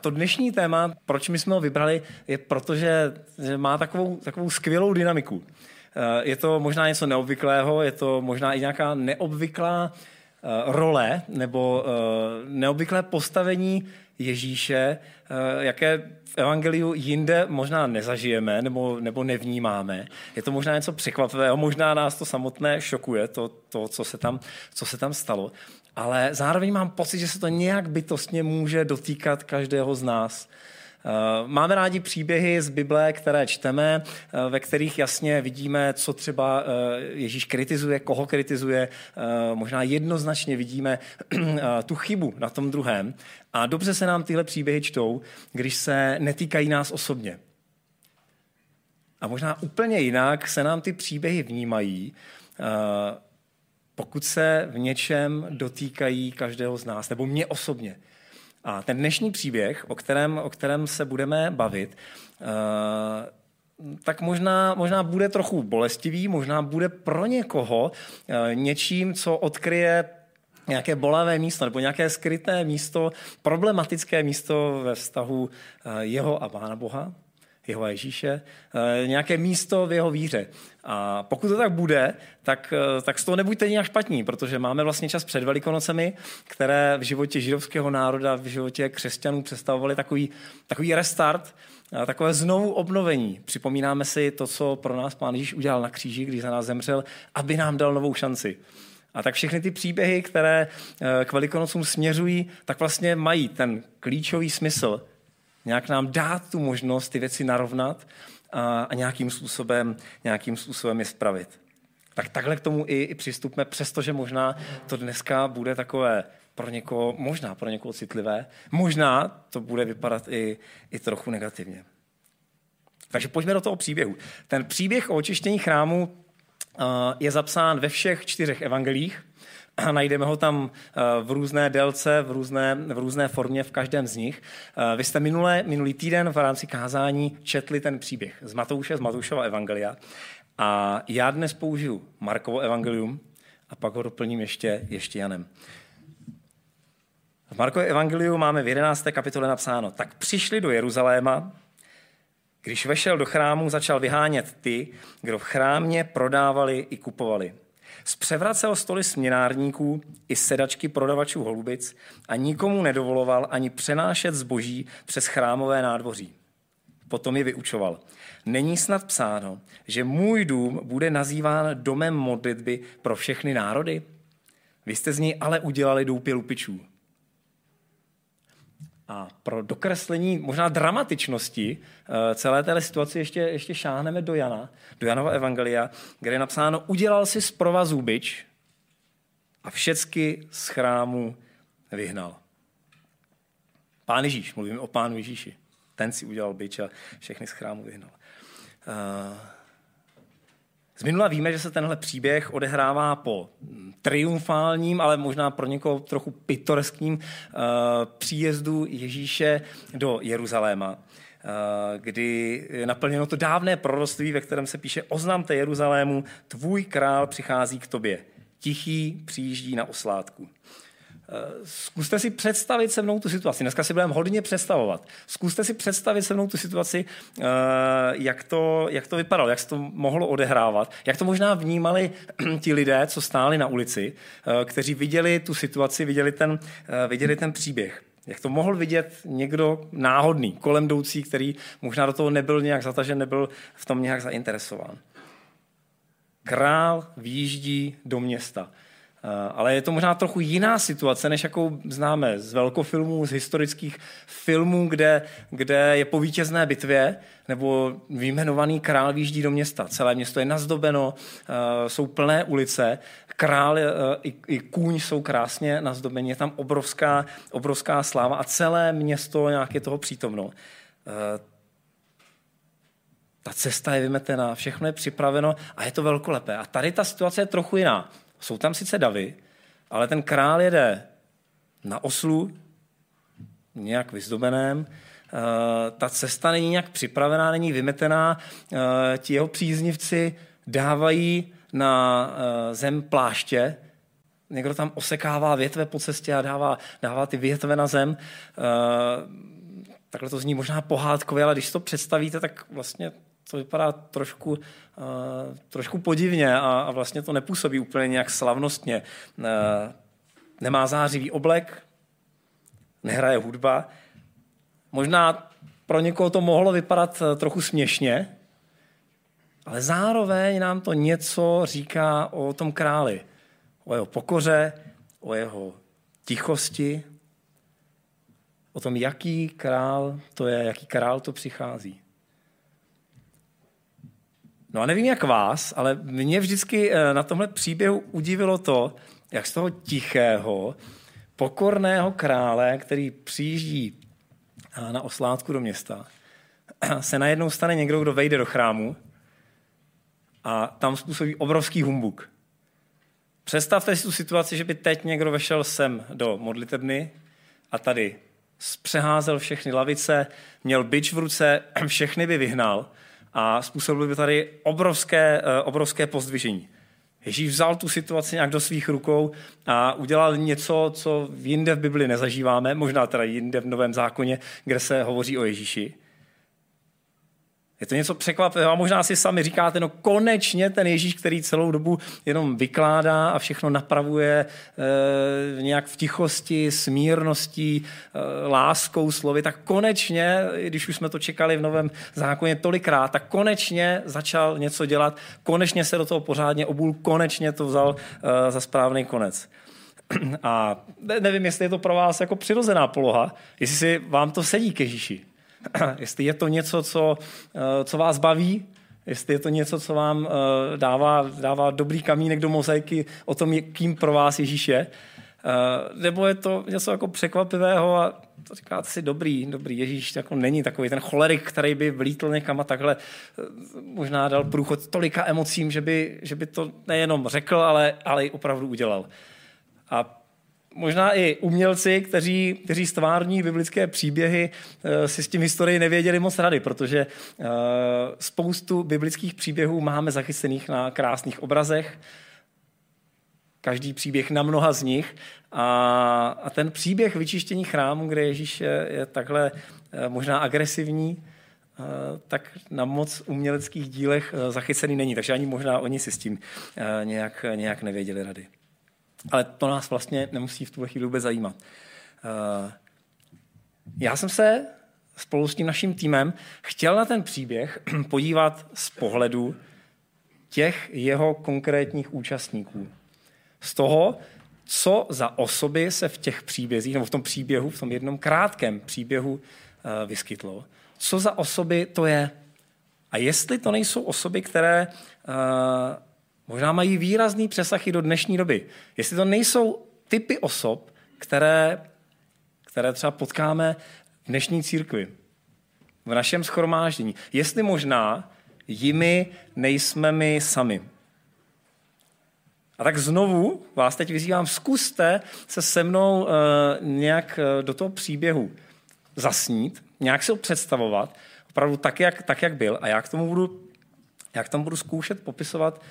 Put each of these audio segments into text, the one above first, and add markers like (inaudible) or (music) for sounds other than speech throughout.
To dnešní téma, proč my jsme ho vybrali, je proto, že, má takovou, takovou skvělou dynamiku. Eh, je to možná něco neobvyklého, je to možná i nějaká neobvyklá eh, role nebo eh, neobvyklé postavení Ježíše, jaké v Evangeliu jinde možná nezažijeme nebo, nebo nevnímáme. Je to možná něco překvapivého, možná nás to samotné šokuje, to, to co, se tam, co se tam stalo ale zároveň mám pocit, že se to nějak bytostně může dotýkat každého z nás. Eh, máme rádi příběhy z Bible, které čteme, eh, ve kterých jasně vidíme, co třeba eh, Ježíš kritizuje, koho kritizuje. Možná jednoznačně vidíme tu chybu na tom druhém. A dobře se nám tyhle příběhy čtou, když se netýkají nás osobně. A možná úplně jinak se nám ty příběhy vnímají, pokud se v něčem dotýkají každého z nás, nebo mě osobně. A ten dnešní příběh, o kterém, o kterém se budeme bavit, uh, tak možná, možná bude trochu bolestivý, možná bude pro někoho uh, něčím, co odkryje nějaké bolavé místo nebo nějaké skryté místo, problematické místo ve vztahu uh, jeho a Pána Boha jeho Ježíše, eh, nějaké místo v jeho víře. A pokud to tak bude, tak, eh, tak z toho nebuďte nějak špatní, protože máme vlastně čas před Velikonocemi, které v životě židovského národa, v životě křesťanů představovaly takový, takový restart, takové znovu obnovení. Připomínáme si to, co pro nás Pán Ježíš udělal na kříži, když za nás zemřel, aby nám dal novou šanci. A tak všechny ty příběhy, které eh, k Velikonocům směřují, tak vlastně mají ten klíčový smysl, Nějak nám dát tu možnost ty věci narovnat a, a nějakým, způsobem, nějakým způsobem je spravit. Tak takhle k tomu i, i přistupme, přestože možná to dneska bude takové pro někoho, možná pro někoho citlivé, možná to bude vypadat i, i trochu negativně. Takže pojďme do toho příběhu. Ten příběh o očištění chrámu je zapsán ve všech čtyřech evangelích a najdeme ho tam eh, v různé délce, v různé, v různé formě v každém z nich. Eh, vy jste minulé, minulý týden v rámci kázání četli ten příběh z Matouše, z Matoušova evangelia. A já dnes použiju Markovo evangelium a pak ho doplním ještě, ještě Janem. V Markově evangeliu máme v 11. kapitole napsáno, tak přišli do Jeruzaléma, když vešel do chrámu, začal vyhánět ty, kdo v chrámě prodávali i kupovali. Zpřevracel stoly směnárníků i sedačky prodavačů holubic a nikomu nedovoloval ani přenášet zboží přes chrámové nádvoří. Potom je vyučoval. Není snad psáno, že můj dům bude nazýván domem modlitby pro všechny národy? Vy jste z něj ale udělali doupě lupičů. A pro dokreslení možná dramatičnosti eh, celé té situace ještě, ještě šáhneme do Jana, do Janova Evangelia, kde je napsáno, udělal si z provazů byč a všecky z chrámu vyhnal. Pán Ježíš, mluvím o pánu Ježíši. Ten si udělal byč a všechny z chrámu vyhnal. Uh, z minula víme, že se tenhle příběh odehrává po triumfálním, ale možná pro někoho trochu pitoreským uh, příjezdu Ježíše do Jeruzaléma, uh, kdy je naplněno to dávné proroctví, ve kterém se píše Oznamte Jeruzalému, tvůj král přichází k tobě. Tichý přijíždí na oslátku. Eh, zkuste si představit se mnou tu situaci. Dneska si budeme hodně představovat. Zkuste si představit se mnou tu situaci, eh, jak to, jak to vypadalo, jak se to mohlo odehrávat, jak to možná vnímali ti lidé, co stáli na ulici, eh, kteří viděli tu situaci, viděli ten, viděli ten příběh. Jak to mohl vidět někdo náhodný, kolem jdoucí, který možná do toho nebyl nějak zatažen, nebyl v tom nějak zainteresován. Král výjíždí do města. Eh, ale je to možná trochu jiná situace, než jakou známe z velkofilmů, z historických filmů, kde, kde je po vítězné bitvě nebo vyjmenovaný král výjíždí do města. Celé město je nazdobeno, eh, jsou plné ulice, král eh, i, i kůň jsou krásně nazdobeni, je tam obrovská, obrovská sláva a celé město nějak je toho přítomno. Ta cesta je vymetená, všechno je připraveno a je to velkolepé. A tady ta situace je trochu jiná. Jsou tam sice davy, ale ten král jede na oslu, nějak vyzdobeném, eh, ta cesta není nějak připravená, není vymetená, eh, ti jeho příznivci dávají na eh, zem pláště, někdo tam osekává větve po cestě a dává, dává ty větve na zem. takhle to zní možná pohádkově, ale když to představíte, tak vlastně to vypadá trošku, uh, trošku podivně a, a vlastně to nepůsobí úplně nějak slavnostně. Uh, nemá zářivý oblek, nehraje hudba. Možná pro někoho to mohlo vypadat trochu směšně, ale zároveň nám to něco říká o tom králi, o jeho pokoře, o jeho tichosti, o tom, jaký král to je, jaký král to přichází. No a nevím, jak vás, ale mě vždycky eh, na tomhle příběhu udivilo to, jak z toho tichého, pokorného krále, který přijíždí eh, na oslátku do města, (clears throat) se najednou stane někdo, kdo vejde do chrámu a tam způsobí obrovský humbuk. Představte si tu situaci, že by teď někdo vešel sem do modlitebny a tady přeházel všechny lavice, měl bič v ruce, (clears throat) všechny by vyhnal a způsobil by tady obrovské, eh, obrovské pozdvižení. Ježíš vzal tu situaci nějak do svých rukou a udělal něco, co jinde v Bibli nezažíváme, možná teda jinde v Novém zákoně, kde se hovoří o Ježíši. Je to něco překvapivého a možná si sami říkáte, no konečně ten Ježíš, který celou dobu jenom vykládá a všechno napravuje e, nějak v tichosti, smírností, e, láskou slovy, tak konečně, když už jsme to čekali v Novém zákoně tolikrát, tak konečně začal něco dělat, konečně se do toho pořádně obul, konečně to vzal e, za správný konec. (clears throat) A nevím, jestli je to pro vás jako přirozená poloha, jestli si vám to sedí k Ježíši. (clears throat) jestli je to něco, co, eh, co vás baví, jestli je to něco, co vám eh, dává, dává dobrý kamínek do mozaiky o tom, kým pro vás Ježíš je, eh, nebo je to něco jako překvapivého a to říkáte si dobrý, dobrý Ježíš jako není takový ten cholerik, který by vlítl někam a takhle možná dal průchod tolika emocím, že by, že by to nejenom řekl, ale, ale i opravdu udělal. A možná i umělci, kteří, kteří stvární biblické příběhy, eh, si s tím historii nevěděli moc rady, protože eh, spoustu biblických příběhů máme zachycených na krásných obrazech, každý příběh na mnoha z nich. A, a ten příběh vyčištění chrámu, kde Ježíš je, je takhle eh, možná agresivní, tak na moc uměleckých dílech zachycený není. Takže ani možná oni si s tím nějak, nějak nevěděli rady. Ale to nás vlastně nemusí v tuhle chvíli vůbec zajímat. Eh, já jsem se spolu s tím naším týmem chtěl na ten příběh (clears throat) podívat z pohledu těch jeho konkrétních účastníků. Z toho, co za osoby se v těch příbězích, nebo v tom příběhu, v tom jednom krátkém příběhu eh, vyskytlo. Co za osoby to je? A jestli to nejsou osoby, které eh, možná mají výrazný přesah i do dnešní doby. Jestli to nejsou typy osob, které, které třeba potkáme v dnešní církvi, v našem schromáždění. Jestli možná jimi nejsme my sami. A tak znovu vás teď vyzývám, zkuste se se mnou uh, nějak uh, do toho příběhu zasnít, nějak si ho představovat, opravdu tak jak, tak, jak byl. A já k tomu budu, jak tam budu zkoušet popisovat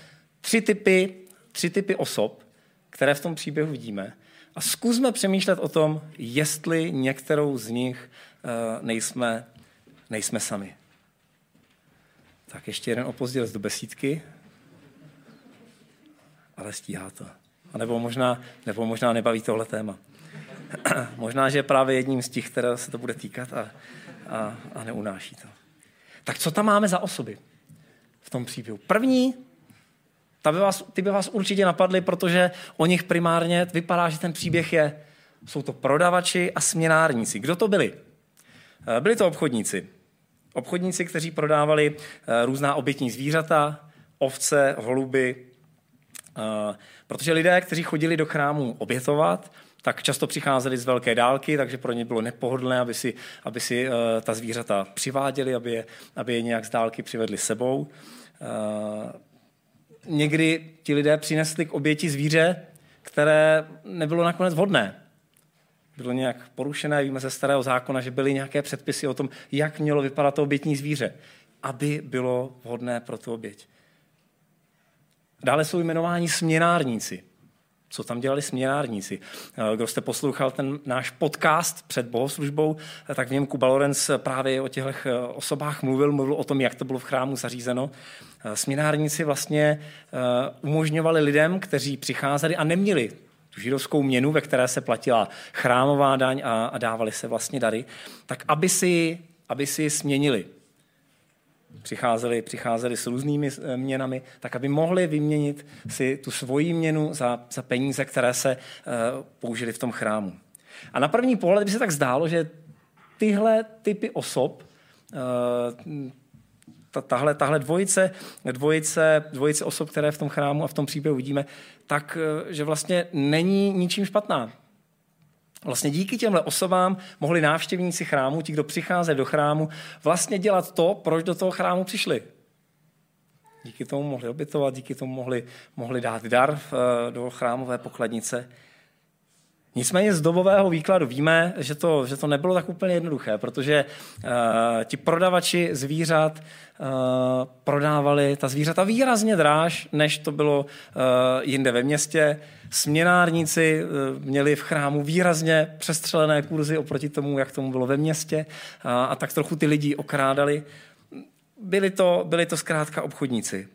tři typy, tři typy osob, které v tom příběhu vidíme. A zkusme přemýšlet o tom, jestli některou z nich uh, nejsme, nejsme sami. Tak ještě jeden opozdělec do besídky. Ale stíhá to. A nebo možná, nebo možná nebaví tohle téma. (clears throat) možná, že je právě jedním z těch, které se to bude týkat a, a, a neunáší to. Tak co tam máme za osoby v tom příběhu? První ta by vás, ty by vás určitě napadly, protože o nich primárně vypadá, že ten příběh je. Jsou to prodavači a směnárníci. Kdo to byli? Eh, byli to obchodníci. Obchodníci, kteří prodávali eh, různá obětní zvířata, ovce, holuby, eh, protože lidé, kteří chodili do chrámu obětovat, tak často přicházeli z velké dálky, takže pro ně bylo nepohodlné, aby si, aby si ta zvířata přiváděli, aby je, aby je nějak z dálky přivedli sebou někdy ti lidé přinesli k oběti zvíře, které nebylo nakonec vhodné. Bylo nějak porušené, víme ze starého zákona, že byly nějaké předpisy o tom, jak mělo vypadat to obětní zvíře, aby bylo vhodné pro tu oběť. Dále jsou jmenováni směnárníci. Co tam dělali směnárníci. Eh, kdo jste poslouchal ten náš podcast před bohoslužbou, eh, tak v něm Kuba Lorenz právě o těchto eh, osobách mluvil, mluvil o tom, jak to bylo v chrámu zařízeno. Směnárníci vlastně umožňovali lidem, kteří přicházeli a neměli tu židovskou měnu, ve které se platila chrámová daň a, a dávali se vlastně dary, tak aby si, aby si směnili přicházeli, přicházeli s různými eh, měnami, tak aby mohli vyměnit si tu svoji měnu za, za peníze, které se uh, použili v tom chrámu. A na první pohled by se tak zdálo, že tyhle typy osob, ta, tahle, tahle dvojice, dvojice, dvojice osob, které v tom chrámu a v tom příběhu vidíme, tak že vlastně není ničím špatná. Vlastně díky těmhle osobám mohli návštěvníci chrámu, ti, kdo přicházeli do chrámu, vlastně dělat to, proč do toho chrámu přišli. Díky tomu mohli obytovat, díky tomu mohli, mohli dát dar eh, do chrámové pokladnice. Nicméně z dobového výkladu víme, že to, že to nebylo tak úplně jednoduché, protože uh, ti prodavači zvířat uh, prodávali ta zvířata výrazně dráž, než to bylo uh, jinde ve městě. Směnárníci uh, měli v chrámu výrazně přestřelené kurzy oproti tomu, jak tomu bylo ve městě uh, a tak trochu ty lidi okrádali. Byli to, byli to zkrátka obchodníci,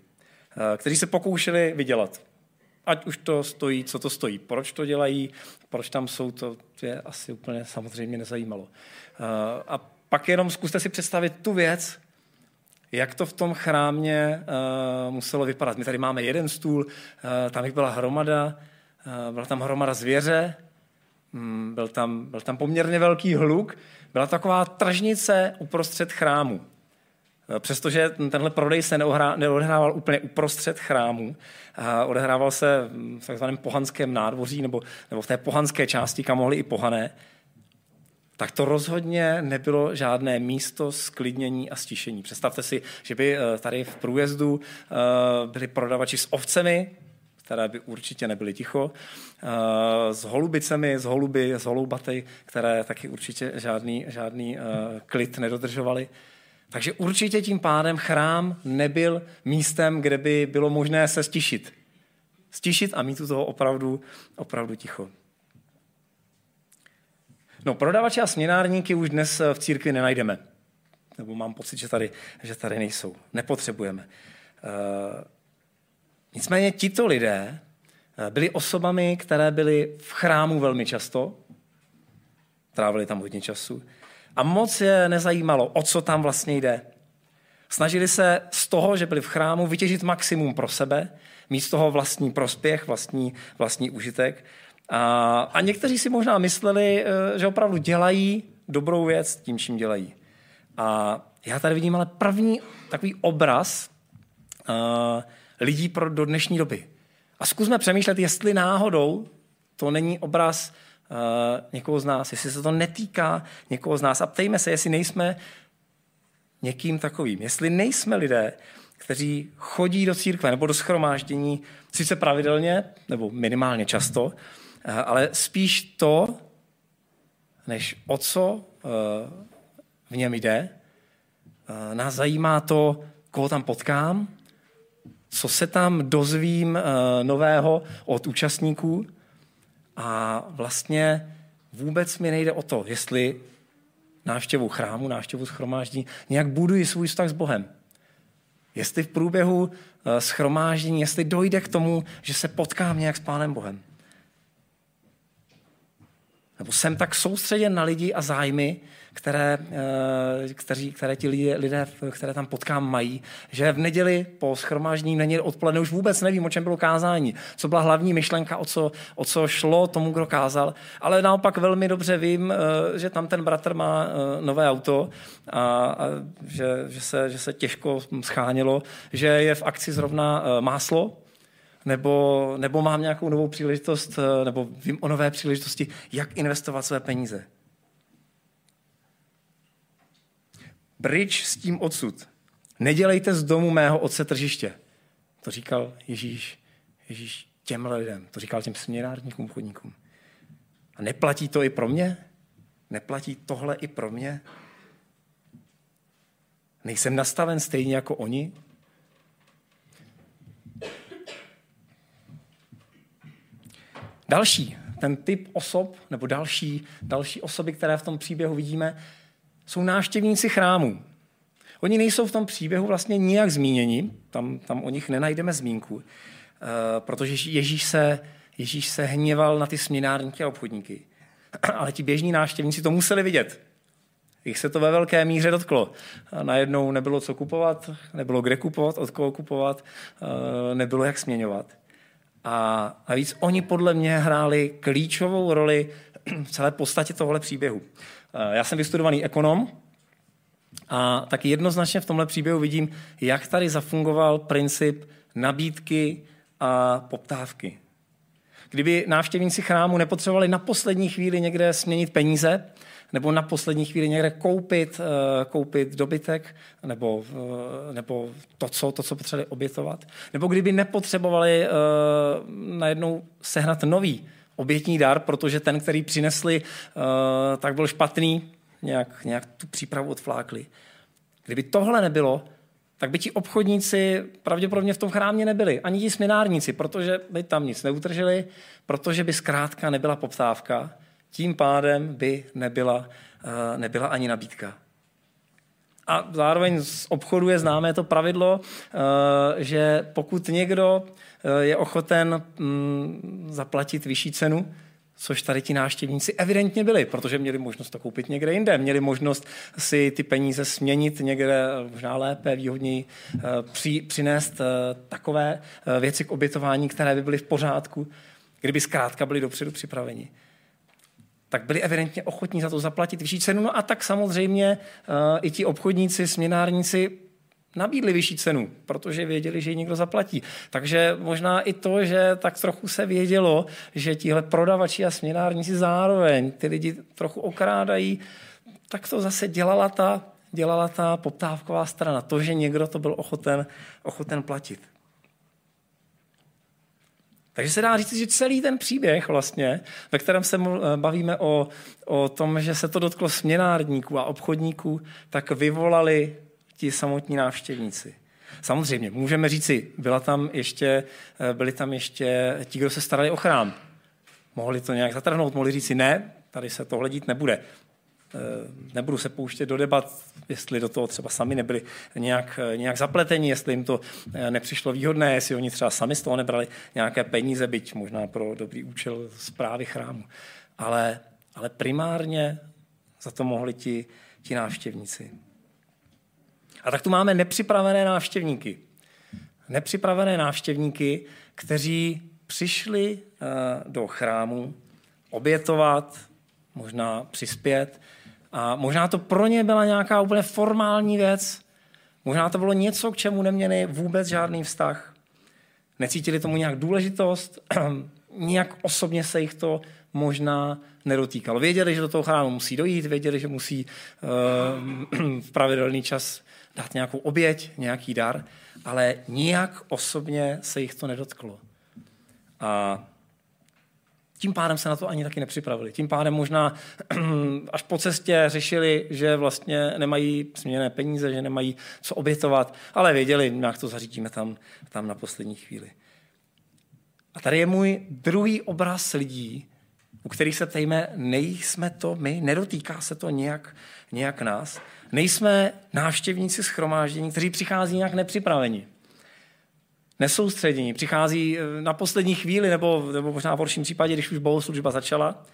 uh, kteří se pokoušeli vydělat ať už to stojí, co to stojí. Proč to dělají, proč tam jsou, to je asi úplně samozřejmě nezajímalo. Eh, a pak jenom zkuste si představit tu věc, jak to v tom chrámě uh, muselo vypadat. My tady máme jeden stůl, uh, tam jich byla hromada, uh, byla tam hromada zvěře, um, byl, tam, byl tam poměrně velký hluk, byla taková tržnice uprostřed chrámu. Eh, přestože tenhle prodej se neodehrával úplně uprostřed chrámu, odehrával se v takzvaném pohanském nádvoří nebo, nebo v té pohanské části, kam mohli i pohané, tak to rozhodně nebylo žádné místo sklidnění a stišení. Představte si, že by eh, tady v průjezdu eh, byli prodavači s ovcemi, které by určitě nebyly ticho, s holubicemi, s holuby, s holubaty, které taky určitě žádný, žádný klid nedodržovali. Takže určitě tím pádem chrám nebyl místem, kde by bylo možné se stišit. Stišit a mít u toho opravdu, opravdu ticho. No, prodavače a směnárníky už dnes v církvi nenajdeme. Nebo mám pocit, že tady, že tady nejsou. Nepotřebujeme. Uh, nicméně tito lidé eh, byli osobami, které byly v chrámu velmi často, trávili tam hodně času, a moc je nezajímalo, o co tam vlastně jde. Snažili se z toho, že byli v chrámu, vytěžit maximum pro sebe, mít z toho vlastní prospěch, vlastní, vlastní užitek. A, a někteří si možná mysleli, eh, že opravdu dělají dobrou věc tím, čím dělají. A já tady vidím ale první takový obraz uh, lidí pro, do dnešní doby. A zkusme přemýšlet, jestli náhodou to není obraz uh, někoho z nás, jestli se to netýká někoho z nás. A ptejme se, jestli nejsme někým takovým. Jestli nejsme lidé, kteří chodí do církve nebo do schromáždění sice pravidelně, nebo minimálně často, uh, ale spíš to, než o co uh, v něm jde. Nás zajímá to, koho tam potkám, co se tam dozvím nového od účastníků, a vlastně vůbec mi nejde o to, jestli návštěvu chrámu, návštěvu schromáždění, nějak buduji svůj vztah s Bohem. Jestli v průběhu eh, schromáždění, jestli dojde k tomu, že se potkám nějak s Pánem Bohem. Nebo jsem tak soustředěn na lidi a zájmy, které, eh, kteří, které ti lidé, lidé, které tam potkám, mají, že v neděli po schromáždění, neděli odpoledne už vůbec nevím, o čem bylo kázání, co byla hlavní myšlenka, o co, o co šlo tomu, kdo kázal, ale naopak velmi dobře vím, eh, že tam ten bratr má eh, nové auto a, a že, že, se, že se těžko schánělo, že je v akci zrovna máslo, nebo, nebo mám nějakou novou příležitost, nebo vím o nové příležitosti, jak investovat své peníze. Pryč s tím odsud. Nedělejte z domu mého otce tržiště. To říkal Ježíš, Ježíš těmhle lidem. To říkal těm směnárníkům, chodníkům. A neplatí to i pro mě? Neplatí tohle i pro mě? Nejsem nastaven stejně jako oni? Další, ten typ osob, nebo další, další osoby, které v tom příběhu vidíme, jsou návštěvníci chrámů. Oni nejsou v tom příběhu vlastně nijak zmíněni, tam, tam o nich nenajdeme zmínku, uh, protože Ježíš se, Ježíš se hněval na ty směnárníky a obchodníky. (clears throat) Ale ti běžní návštěvníci to museli vidět. Jich se to ve velké míře dotklo. A najednou nebylo co kupovat, nebylo kde kupovat, od koho kupovat, uh, nebylo jak směňovat. A navíc oni podle mě hráli klíčovou roli v celé podstatě tohle příběhu. Eh, já jsem vystudovaný ekonom a taky jednoznačně v tomhle příběhu vidím, jak tady zafungoval princip nabídky a poptávky. Kdyby návštěvníci chrámu nepotřebovali na poslední chvíli někde směnit peníze, nebo na poslední chvíli někde koupit, uh, koupit dobytek, nebo, uh, nebo to, co, to, co potřebovali obětovat. Nebo kdyby nepotřebovali najednou sehnat nový obětní dar, protože ten, který přinesli, uh, tak byl špatný, nějak, nějak tu přípravu odflákli. Kdyby tohle nebylo, tak by ti obchodníci pravděpodobně v tom chrámě nebyli. Ani ti směnárníci, protože by tam nic neutržili, protože by zkrátka nebyla poptávka tím pádem by nebyla, eh, nebyla ani nabídka. A zároveň z obchodu je známé to pravidlo, eh, že pokud někdo eh, je ochoten mm, zaplatit vyšší cenu, což tady ti návštěvníci evidentně byli, protože měli možnost to koupit někde jinde, měli možnost si ty peníze směnit někde možná lépe, výhodněji, při, přinést takové věci k obětování, které by byly v pořádku, kdyby zkrátka byli dopředu připraveni tak byli evidentně ochotní za to zaplatit vyšší cenu. No a tak samozřejmě uh, i ti obchodníci, směnárníci nabídli vyšší cenu, protože věděli, že ji někdo zaplatí. Takže možná i to, že tak trochu se vědělo, že tihle prodavači a směnárníci zároveň ty lidi trochu okrádají, tak to zase dělala ta, dělala ta poptávková strana. To, že někdo to byl ochoten, ochoten platit. Takže se dá říct, že celý ten příběh vlastně, ve kterém se eh, bavíme o, o tom, že se to dotklo směnárníků a obchodníků, tak vyvolali ti samotní návštěvníci. Samozřejmě, můžeme říci, byla tam ještě, eh, byli tam ještě ti, kdo se starali o chrám. Mohli to nějak zatrhnout, mohli říci ne, tady se tohle dít nebude. Eh, nebudu se pouštět do debat, jestli do toho třeba sami nebyli nějak, eh, nějak zapleteni, jestli jim to eh, nepřišlo výhodné, jestli oni třeba sami z toho nebrali nějaké peníze, byť možná pro dobrý účel zprávy chrámu. Ale, ale primárně za to mohli ti, ti návštěvníci. A tak tu máme nepřipravené návštěvníky. Nepřipravené návštěvníky, kteří přišli do chrámu obětovat, možná přispět, a možná to pro ně byla nějaká úplně formální věc. Možná to bylo něco, k čemu neměli vůbec žádný vztah. Necítili tomu nějak důležitost, (clears throat) nějak osobně se jich to možná nedotýkalo. Věděli, že do toho chrámu musí dojít, věděli, že musí uh, (clears throat) v pravidelný čas dát nějakou oběť, nějaký dar, ale nijak osobně se jich to nedotklo. A tím pádem se na to ani taky nepřipravili. Tím pádem možná (clears throat) až po cestě řešili, že vlastně nemají směněné peníze, že nemají co obětovat, ale věděli, jak to zařídíme tam, tam na poslední chvíli. A tady je můj druhý obraz lidí, u kterých se ptejme, nejsme to my, nedotýká se to nějak, nějak nás. Nejsme návštěvníci schromáždění, kteří přichází nějak nepřipraveni nesoustředění, přichází eh, na poslední chvíli, nebo, nebo možná v horším případě, když už bohoslužba začala.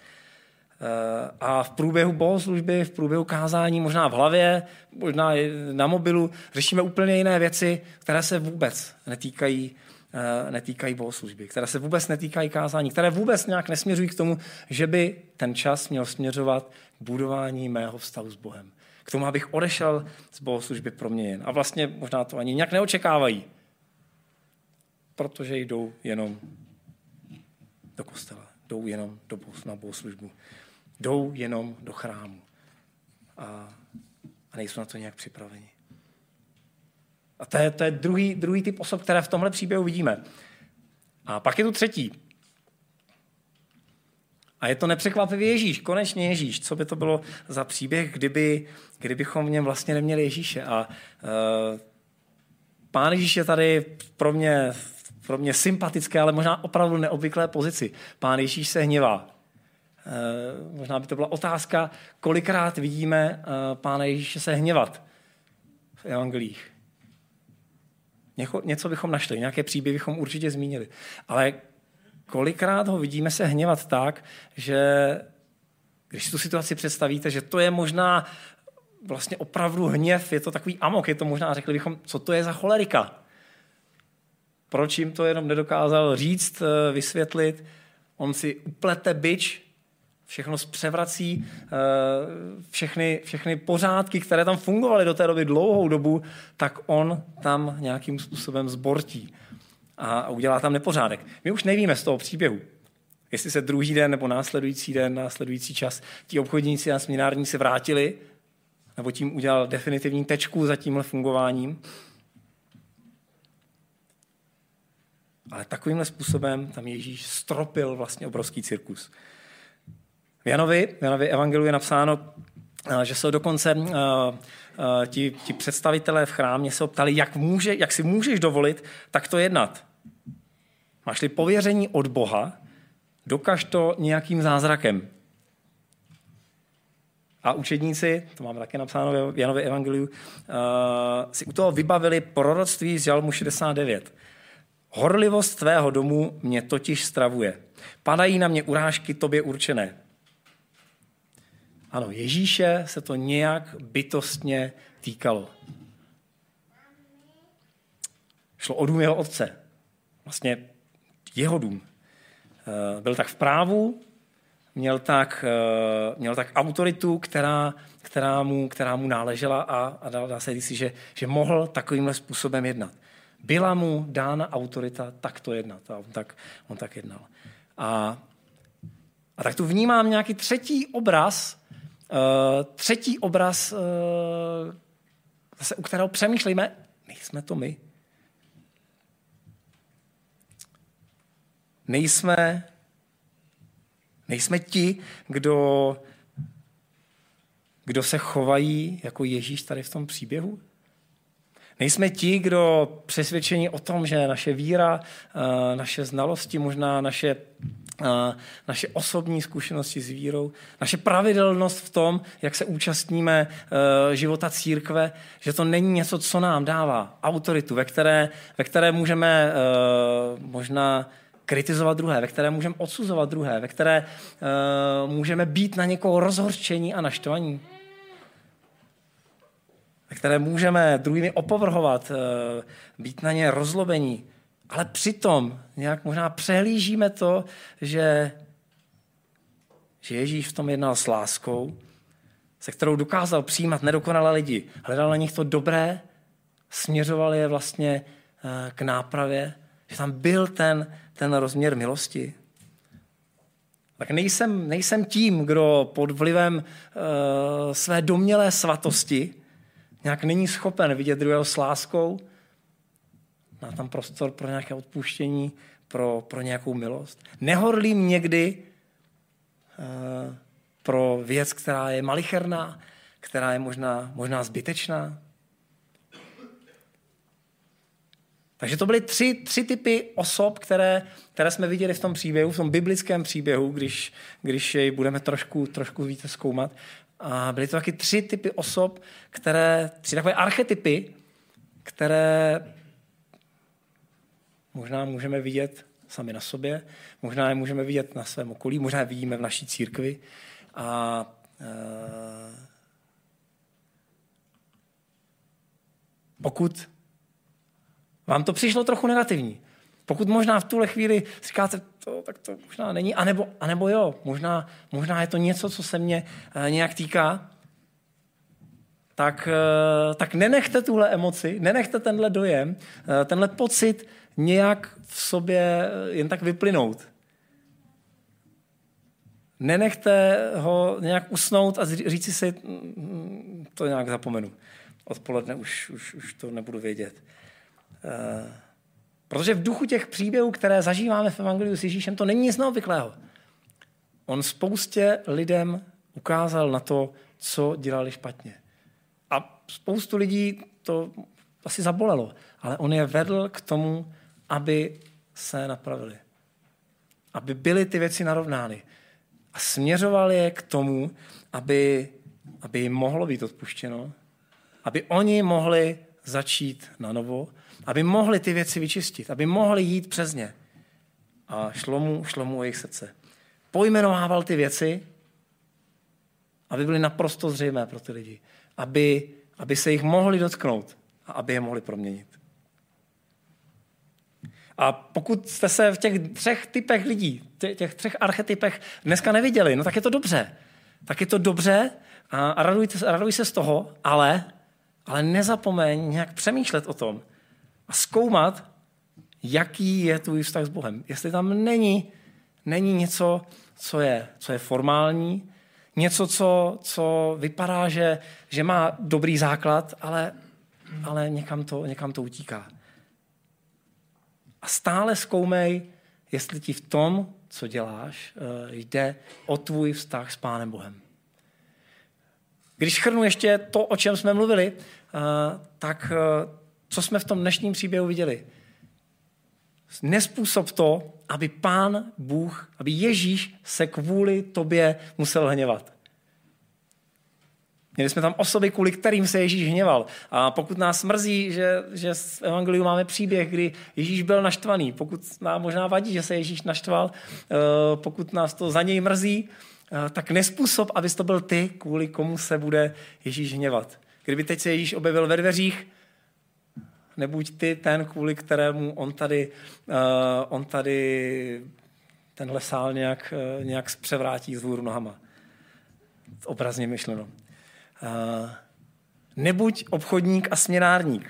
Eh, a v průběhu bohoslužby, v průběhu kázání, možná v hlavě, možná na mobilu, řešíme úplně jiné věci, které se vůbec netýkají, eh, netýkají bohoslužby, které se vůbec netýkají kázání, které vůbec nějak nesměřují k tomu, že by ten čas měl směřovat k budování mého vztahu s Bohem. K tomu, abych odešel z bohoslužby proměněn. A vlastně možná to ani nějak neočekávají protože jdou jenom do kostela, jdou jenom do, na bohoslužbu, jdou jenom do chrámu a, a nejsou na to nějak připraveni. A to je, to je druhý, druhý typ osob, které v tomhle příběhu vidíme. A pak je tu třetí. A je to nepřekvapivý Ježíš, konečně Ježíš. Co by to bylo za příběh, kdyby, kdybychom v něm vlastně neměli Ježíše. A uh, pán Ježíš je tady pro mě pro mě sympatické, ale možná opravdu neobvyklé pozici. Pán Ježíš se hněvá. E, možná by to byla otázka, kolikrát vidíme e, Pána Ježíše se hněvat v evangelích. Něco bychom našli, nějaké příběhy bychom určitě zmínili. Ale kolikrát ho vidíme se hněvat tak, že když si tu situaci představíte, že to je možná vlastně opravdu hněv, je to takový amok, je to možná, řekli bychom, co to je za cholerika. Proč jim to jenom nedokázal říct, eh, vysvětlit? On si uplete byč, všechno zpřevrací, eh, všechny, všechny pořádky, které tam fungovaly do té doby dlouhou dobu, tak on tam nějakým způsobem zbortí a udělá tam nepořádek. My už nevíme z toho příběhu, jestli se druhý den nebo následující den, následující čas ti obchodníci a směnární se vrátili, nebo tím udělal definitivní tečku za tímhle fungováním. Ale takovýmhle způsobem tam Ježíš stropil vlastně obrovský cirkus. V Janovi, v Janovi evangeliu je napsáno, eh, že se dokonce uh, uh, ti, ti představitelé v chrámě se ptali, jak, může, jak si můžeš dovolit takto jednat. Máš-li pověření od Boha, dokaž to nějakým zázrakem. A učedníci, to máme také napsáno v Janově evangeliu, uh, si u toho vybavili proroctví z Žalmu 69. Horlivost tvého domu mě totiž stravuje. Padají na mě urážky tobě určené. Ano, Ježíše se to nějak bytostně týkalo. Šlo o dům jeho otce. Vlastně jeho dům. Eh, byl tak v právu, měl tak, eh, měl tak autoritu, která, která, mu, která mu náležela a, a dá, se říct, že, že mohl takovýmhle způsobem jednat. Byla mu dána autorita takto jednat a on tak, on tak jednal. A, a tak tu vnímám nějaký třetí obraz, uh, třetí obraz, uh, zase u kterého přemýšlíme, nejsme to my. Nejsme, nejsme ti, kdo, kdo se chovají jako Ježíš tady v tom příběhu? Nejsme ti, kdo přesvědčení o tom, že naše víra, eh, naše znalosti, možná naše, eh, naše osobní zkušenosti s vírou, naše pravidelnost v tom, jak se účastníme eh, života církve, že to není něco, co nám dává autoritu, ve které, ve které můžeme možná kritizovat druhé, ve které můžeme odsuzovat druhé, ve které můžeme být na někoho rozhorčení a naštvaní které můžeme druhými opovrhovat, eh, být na ně rozlobení, ale přitom nějak možná přehlížíme to, že, že Ježíš v tom jednal s láskou, se kterou dokázal přijímat nedokonalé lidi. Hledal na nich to dobré, směřoval je vlastně eh, k nápravě, že tam byl ten, ten rozměr milosti. Tak nejsem, nejsem tím, kdo pod vlivem uh, své domělé svatosti nějak není schopen vidět druhého s láskou, má tam prostor pro nějaké odpuštění, pro, pro nějakou milost. Nehorlím někdy uh, pro věc, která je malicherná, která je možná, možná zbytečná. Takže to byly tři, tři typy osob, které, které jsme viděli v tom příběhu, v tom biblickém příběhu, když, když jej budeme trošku, trošku více zkoumat. A byly to taky tři typy osob, které, tři takové archetypy, které možná můžeme vidět sami na sobě, možná je můžeme vidět na svém okolí, možná je vidíme v naší církvi. A e, pokud vám to přišlo trochu negativní, pokud možná v tuhle chvíli říkáte, to, tak to možná není, anebo, anebo jo, možná, možná je to něco, co se mě e, nějak týká, tak, e, tak nenechte tuhle emoci, nenechte tenhle dojem, e, tenhle pocit nějak v sobě jen tak vyplynout. Nenechte ho nějak usnout a říci si, mm, to nějak zapomenu. Odpoledne už, už, už to nebudu vědět. Protože v duchu těch příběhů, které zažíváme v Evangeliu s Ježíšem, to není nic neobvyklého. On spoustě lidem ukázal na to, co dělali špatně. A spoustu lidí to asi zabolelo, ale on je vedl k tomu, aby se napravily. Aby byly ty věci narovnány. A směřoval je k tomu, aby, aby jim mohlo být odpuštěno, aby oni mohli začít na novo, aby mohli ty věci vyčistit, aby mohli jít přes ně. A šlo mu, šlo mu o jejich srdce. Pojmenovával ty věci, aby byly naprosto zřejmé pro ty lidi. Aby, aby se jich mohli dotknout a aby je mohli proměnit. A pokud jste se v těch třech typech lidí, těch třech archetypech dneska neviděli, no tak je to dobře. Tak je to dobře a, raduj, raduj se z toho, ale, ale nezapomeň nějak přemýšlet o tom a zkoumat, jaký je tvůj vztah s Bohem. Jestli tam není, není něco, co je, co je formální, něco, co, co vypadá, že, že má dobrý základ, ale, ale někam, to, někam to utíká. A stále zkoumej, jestli ti v tom, co děláš, eh, jde o tvůj vztah s Pánem Bohem. Když chrnu ještě to, o čem jsme mluvili, eh, tak eh, co jsme v tom dnešním příběhu viděli? Nespůsob to, aby pán Bůh, aby Ježíš se kvůli tobě musel hněvat. Měli jsme tam osoby, kvůli kterým se Ježíš hněval. A pokud nás mrzí, že, že v Evangeliu máme příběh, kdy Ježíš byl naštvaný, pokud nám možná vadí, že se Ježíš naštval, eh, pokud nás to za něj mrzí, eh, tak nespůsob, abys to byl ty, kvůli komu se bude Ježíš hněvat. Kdyby teď se Ježíš objevil ve dveřích, nebuď ty ten, kvůli kterému on tady, uh, on tady tenhle sál nějak, uh, nějak převrátí z nohama. Obrazně myšleno. Uh, nebuď obchodník a směnárník.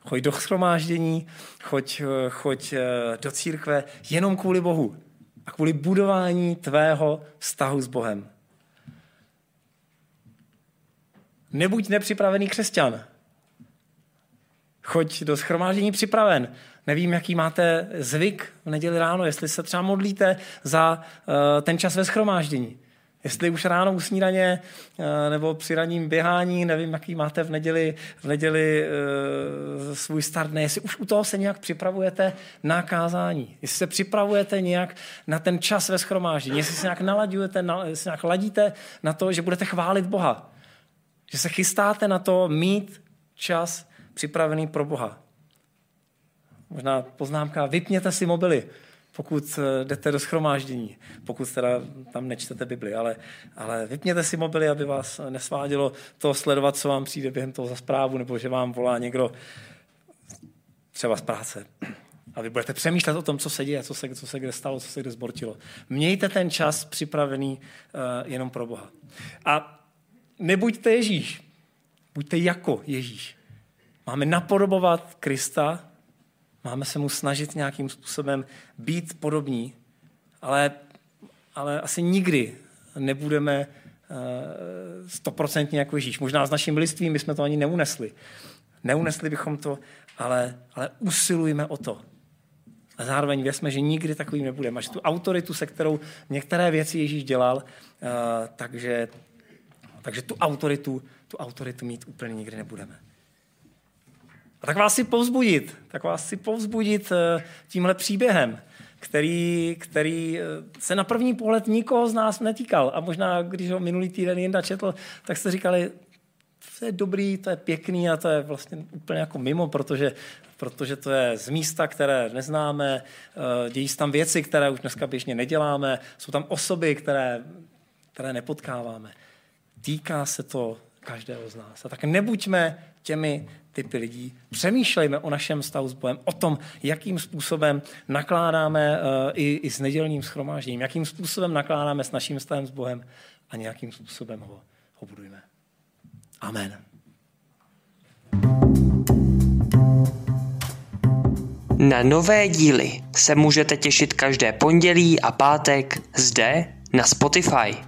Choď do schromáždění, choď, choď do církve jenom kvůli Bohu a kvůli budování tvého vztahu s Bohem. Nebuď nepřipravený křesťan. Choď do schromáždění připraven. Nevím, jaký máte zvyk v neděli ráno, jestli se třeba modlíte za uh, ten čas ve schromáždění. Jestli už ráno u snídaně uh, nebo při ranním běhání, nevím, jaký máte v neděli, v neděli uh, svůj start dne, jestli už u toho se nějak připravujete na kázání, jestli se připravujete nějak na ten čas ve schromáždění, jestli se nějak nalaďujete, na, jestli nějak ladíte na to, že budete chválit Boha. Že se chystáte na to mít čas připravený pro Boha. Možná poznámka, vypněte si mobily, pokud eh, jdete do schromáždění, pokud teda tam nečtete Bibli, ale, ale vypněte si mobily, aby vás nesvádělo to sledovat, co vám přijde během toho za zprávu, nebo že vám volá někdo třeba z práce. A vy budete přemýšlet o tom, co se děje, co se, co se kde stalo, co se kde zbortilo. Mějte ten čas připravený uh, jenom pro Boha. A nebuďte Ježíš. Buďte jako Ježíš. Máme napodobovat Krista, máme se mu snažit nějakým způsobem být podobní, ale, ale asi nikdy nebudeme eh, stoprocentně jako Ježíš. Možná s naším listvím bychom to ani neunesli. Neunesli bychom to, ale, ale usilujeme o to. A zároveň věřme, že nikdy takovým nebudeme. Až tu autoritu, se kterou některé věci Ježíš dělal, uh, takže, takže tu autoritu, tu autoritu mít úplně nikdy nebudeme. A tak vás si povzbudit, tak vás si povzbudit eh, tímhle příběhem, který, který eh, se na první pohled nikoho z nás netýkal. A možná, když ho minulý týden Jinda četl, tak jste říkali, to je dobrý, to je pěkný a to je vlastně úplně jako mimo, protože, protože to je z místa, které neznáme, eh, dějí se tam věci, které už dneska běžně neděláme, jsou tam osoby, které, které nepotkáváme. Týká se to každého z nás. A tak nebuďme těmi typy lidí. Přemýšlejme o našem stavu s Bohem, o tom, jakým způsobem nakládáme uh, i, i s nedělním schromážděním, jakým způsobem nakládáme s naším stavem s Bohem a nějakým způsobem ho, ho budujeme. Amen. Na nové díly se můžete těšit každé pondělí a pátek zde na Spotify.